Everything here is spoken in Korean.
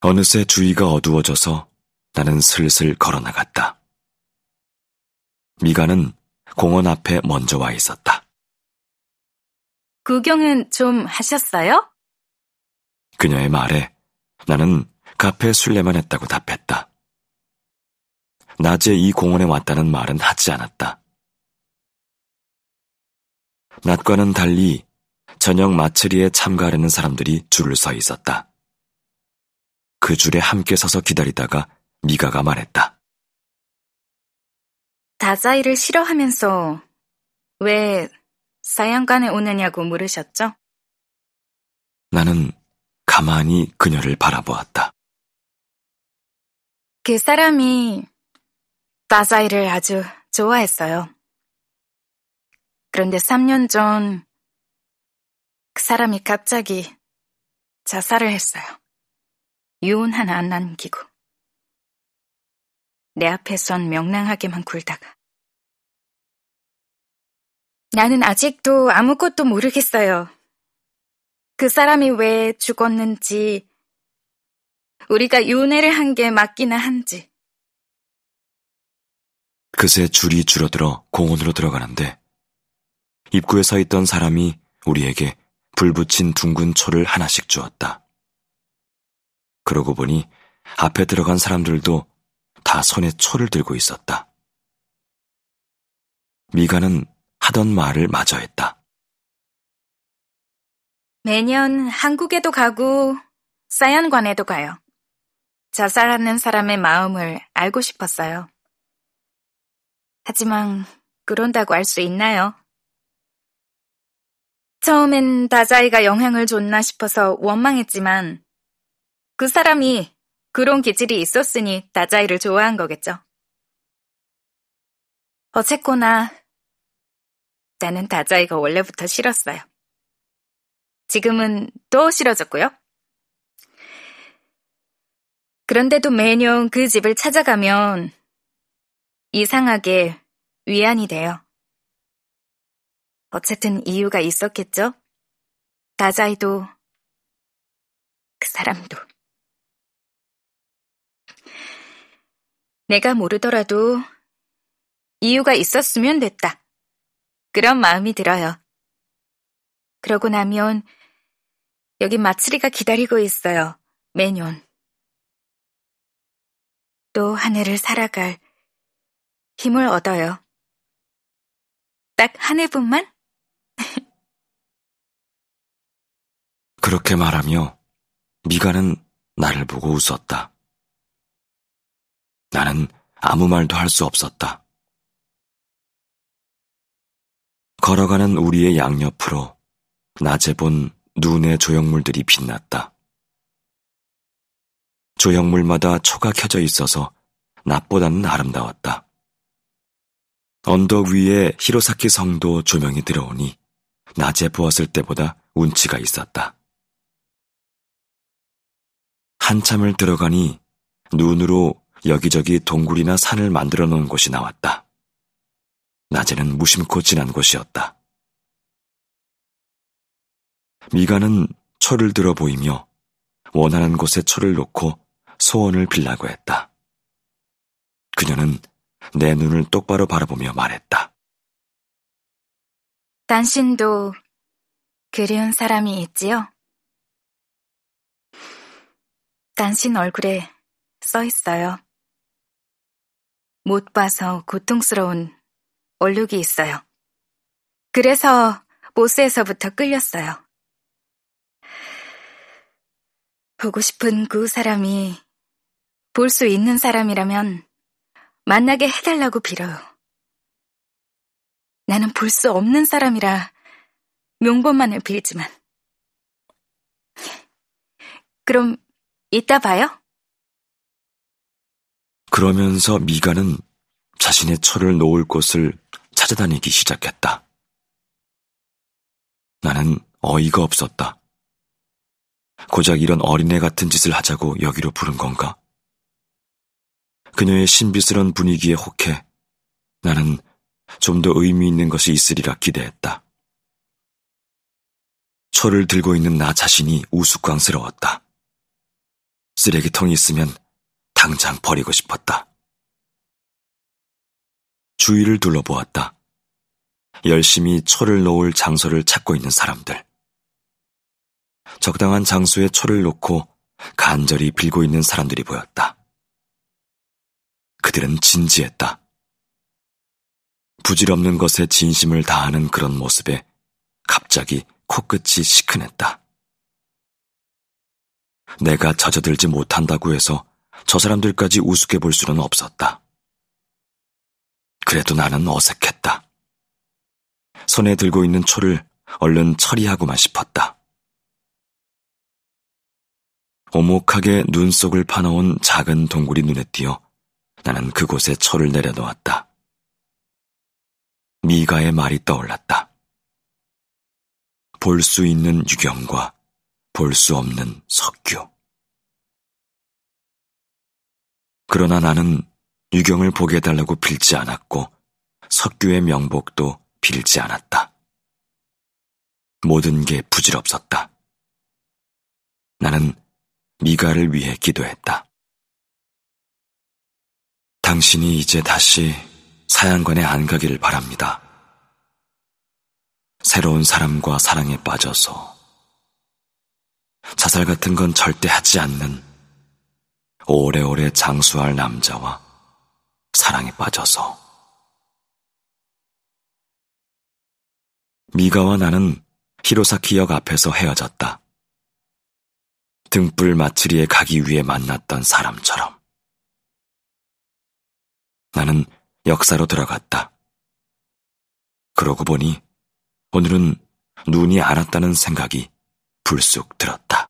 어느새 주위가 어두워져서 나는 슬슬 걸어 나갔다. 미가는 공원 앞에 먼저 와 있었다. 구경은 좀 하셨어요? 그녀의 말에 나는 카페 술래만 했다고 답했다. 낮에 이 공원에 왔다는 말은 하지 않았다. 낮과는 달리 저녁 마츠리에 참가하려는 사람들이 줄을 서 있었다. 그 줄에 함께 서서 기다리다가 미가가 말했다. 다자이를 싫어하면서 왜 사양관에 오느냐고 물으셨죠? 나는 가만히 그녀를 바라보았다. 그 사람이 다자이를 아주 좋아했어요. 그런데 3년 전 그 사람이 갑자기 자살을 했어요. 유언 하나 안 남기고. 내 앞에선 명랑하게만 굴다가. 나는 아직도 아무것도 모르겠어요. 그 사람이 왜 죽었는지, 우리가 윤회를 한 게 맞기나 한지. 그새 줄이 줄어들어 공원으로 들어가는데 입구에 서 있던 사람이 우리에게 불 붙인 둥근 초를 하나씩 주었다. 그러고 보니 앞에 들어간 사람들도 다 손에 초를 들고 있었다. 미가는 하던 말을 마저 했다. 매년 한국에도 가고 사연관에도 가요. 자살하는 사람의 마음을 알고 싶었어요. 하지만 그런다고 알 수 있나요? 처음엔 다자이가 영향을 줬나 싶어서 원망했지만 그 사람이 그런 기질이 있었으니 다자이를 좋아한 거겠죠. 어쨌거나 나는 다자이가 원래부터 싫었어요. 지금은 또 싫어졌고요. 그런데도 매년 그 집을 찾아가면 이상하게 위안이 돼요. 어쨌든 이유가 있었겠죠? 다자이도, 그 사람도. 내가 모르더라도 이유가 있었으면 됐다. 그런 마음이 들어요. 그러고 나면 여기 마츠리가 기다리고 있어요. 매년. 또 한 해를 살아갈 힘을 얻어요. 딱 한 해분만? 그렇게 말하며 미가는 나를 보고 웃었다. 나는 아무 말도 할 수 없었다. 걸어가는 우리의 양옆으로 낮에 본 눈의 조형물들이 빛났다. 조형물마다 초가 켜져 있어서 낮보다는 아름다웠다. 언덕 위에 히로사키 성도 조명이 들어오니 낮에 보았을 때보다 운치가 있었다. 한참을 들어가니 눈으로 여기저기 동굴이나 산을 만들어 놓은 곳이 나왔다. 낮에는 무심코 지난 곳이었다. 미가는 초를 들어 보이며 원하는 곳에 초를 놓고 소원을 빌라고 했다. 그녀는 내 눈을 똑바로 바라보며 말했다. 당신도 그리운 사람이 있지요? 당신 얼굴에 써 있어요. 못 봐서 고통스러운 얼룩이 있어요. 그래서 모스에서부터 끌렸어요. 보고 싶은 그 사람이 볼 수 있는 사람이라면 만나게 해달라고 빌어요. 나는 볼 수 없는 사람이라 명번만을 빌지만. 그럼 이따 봐요? 그러면서 미가는 자신의 철을 놓을 곳을 찾아다니기 시작했다. 나는 어이가 없었다. 고작 이런 어린애 같은 짓을 하자고 여기로 부른 건가? 그녀의 신비스런 분위기에 혹해 나는 좀 더 의미 있는 것이 있으리라 기대했다. 초를 들고 있는 나 자신이 우스꽝스러웠다. 쓰레기통이 있으면 당장 버리고 싶었다. 주위를 둘러보았다. 열심히 초를 놓을 장소를 찾고 있는 사람들. 적당한 장소에 초를 놓고 간절히 빌고 있는 사람들이 보였다. 그들은 진지했다. 부질없는 것에 진심을 다하는 그런 모습에 갑자기 코끝이 시큰했다. 내가 젖어들지 못한다고 해서 저 사람들까지 우습게 볼 수는 없었다. 그래도 나는 어색했다. 손에 들고 있는 초를 얼른 처리하고만 싶었다. 오목하게 눈 속을 파놓은 작은 동굴이 눈에 띄어 나는 그곳에 초를 내려놓았다. 미가의 말이 떠올랐다. 볼 수 있는 유경과 볼 수 없는 석규. 그러나 나는 유경을 보게 해달라고 빌지 않았고 석규의 명복도 빌지 않았다. 모든 게 부질없었다. 나는 미가를 위해 기도했다. 당신이 이제 다시 사양관에 안 가기를 바랍니다. 새로운 사람과 사랑에 빠져서 자살 같은 건 절대 하지 않는 오래오래 장수할 남자와 사랑에 빠져서 미가와 나는 히로사키 역 앞에서 헤어졌다. 등불 마츠리에 가기 위해 만났던 사람처럼. 나는 역사로 들어갔다. 그러고 보니 오늘은 눈이 안 왔다는 생각이 불쑥 들었다.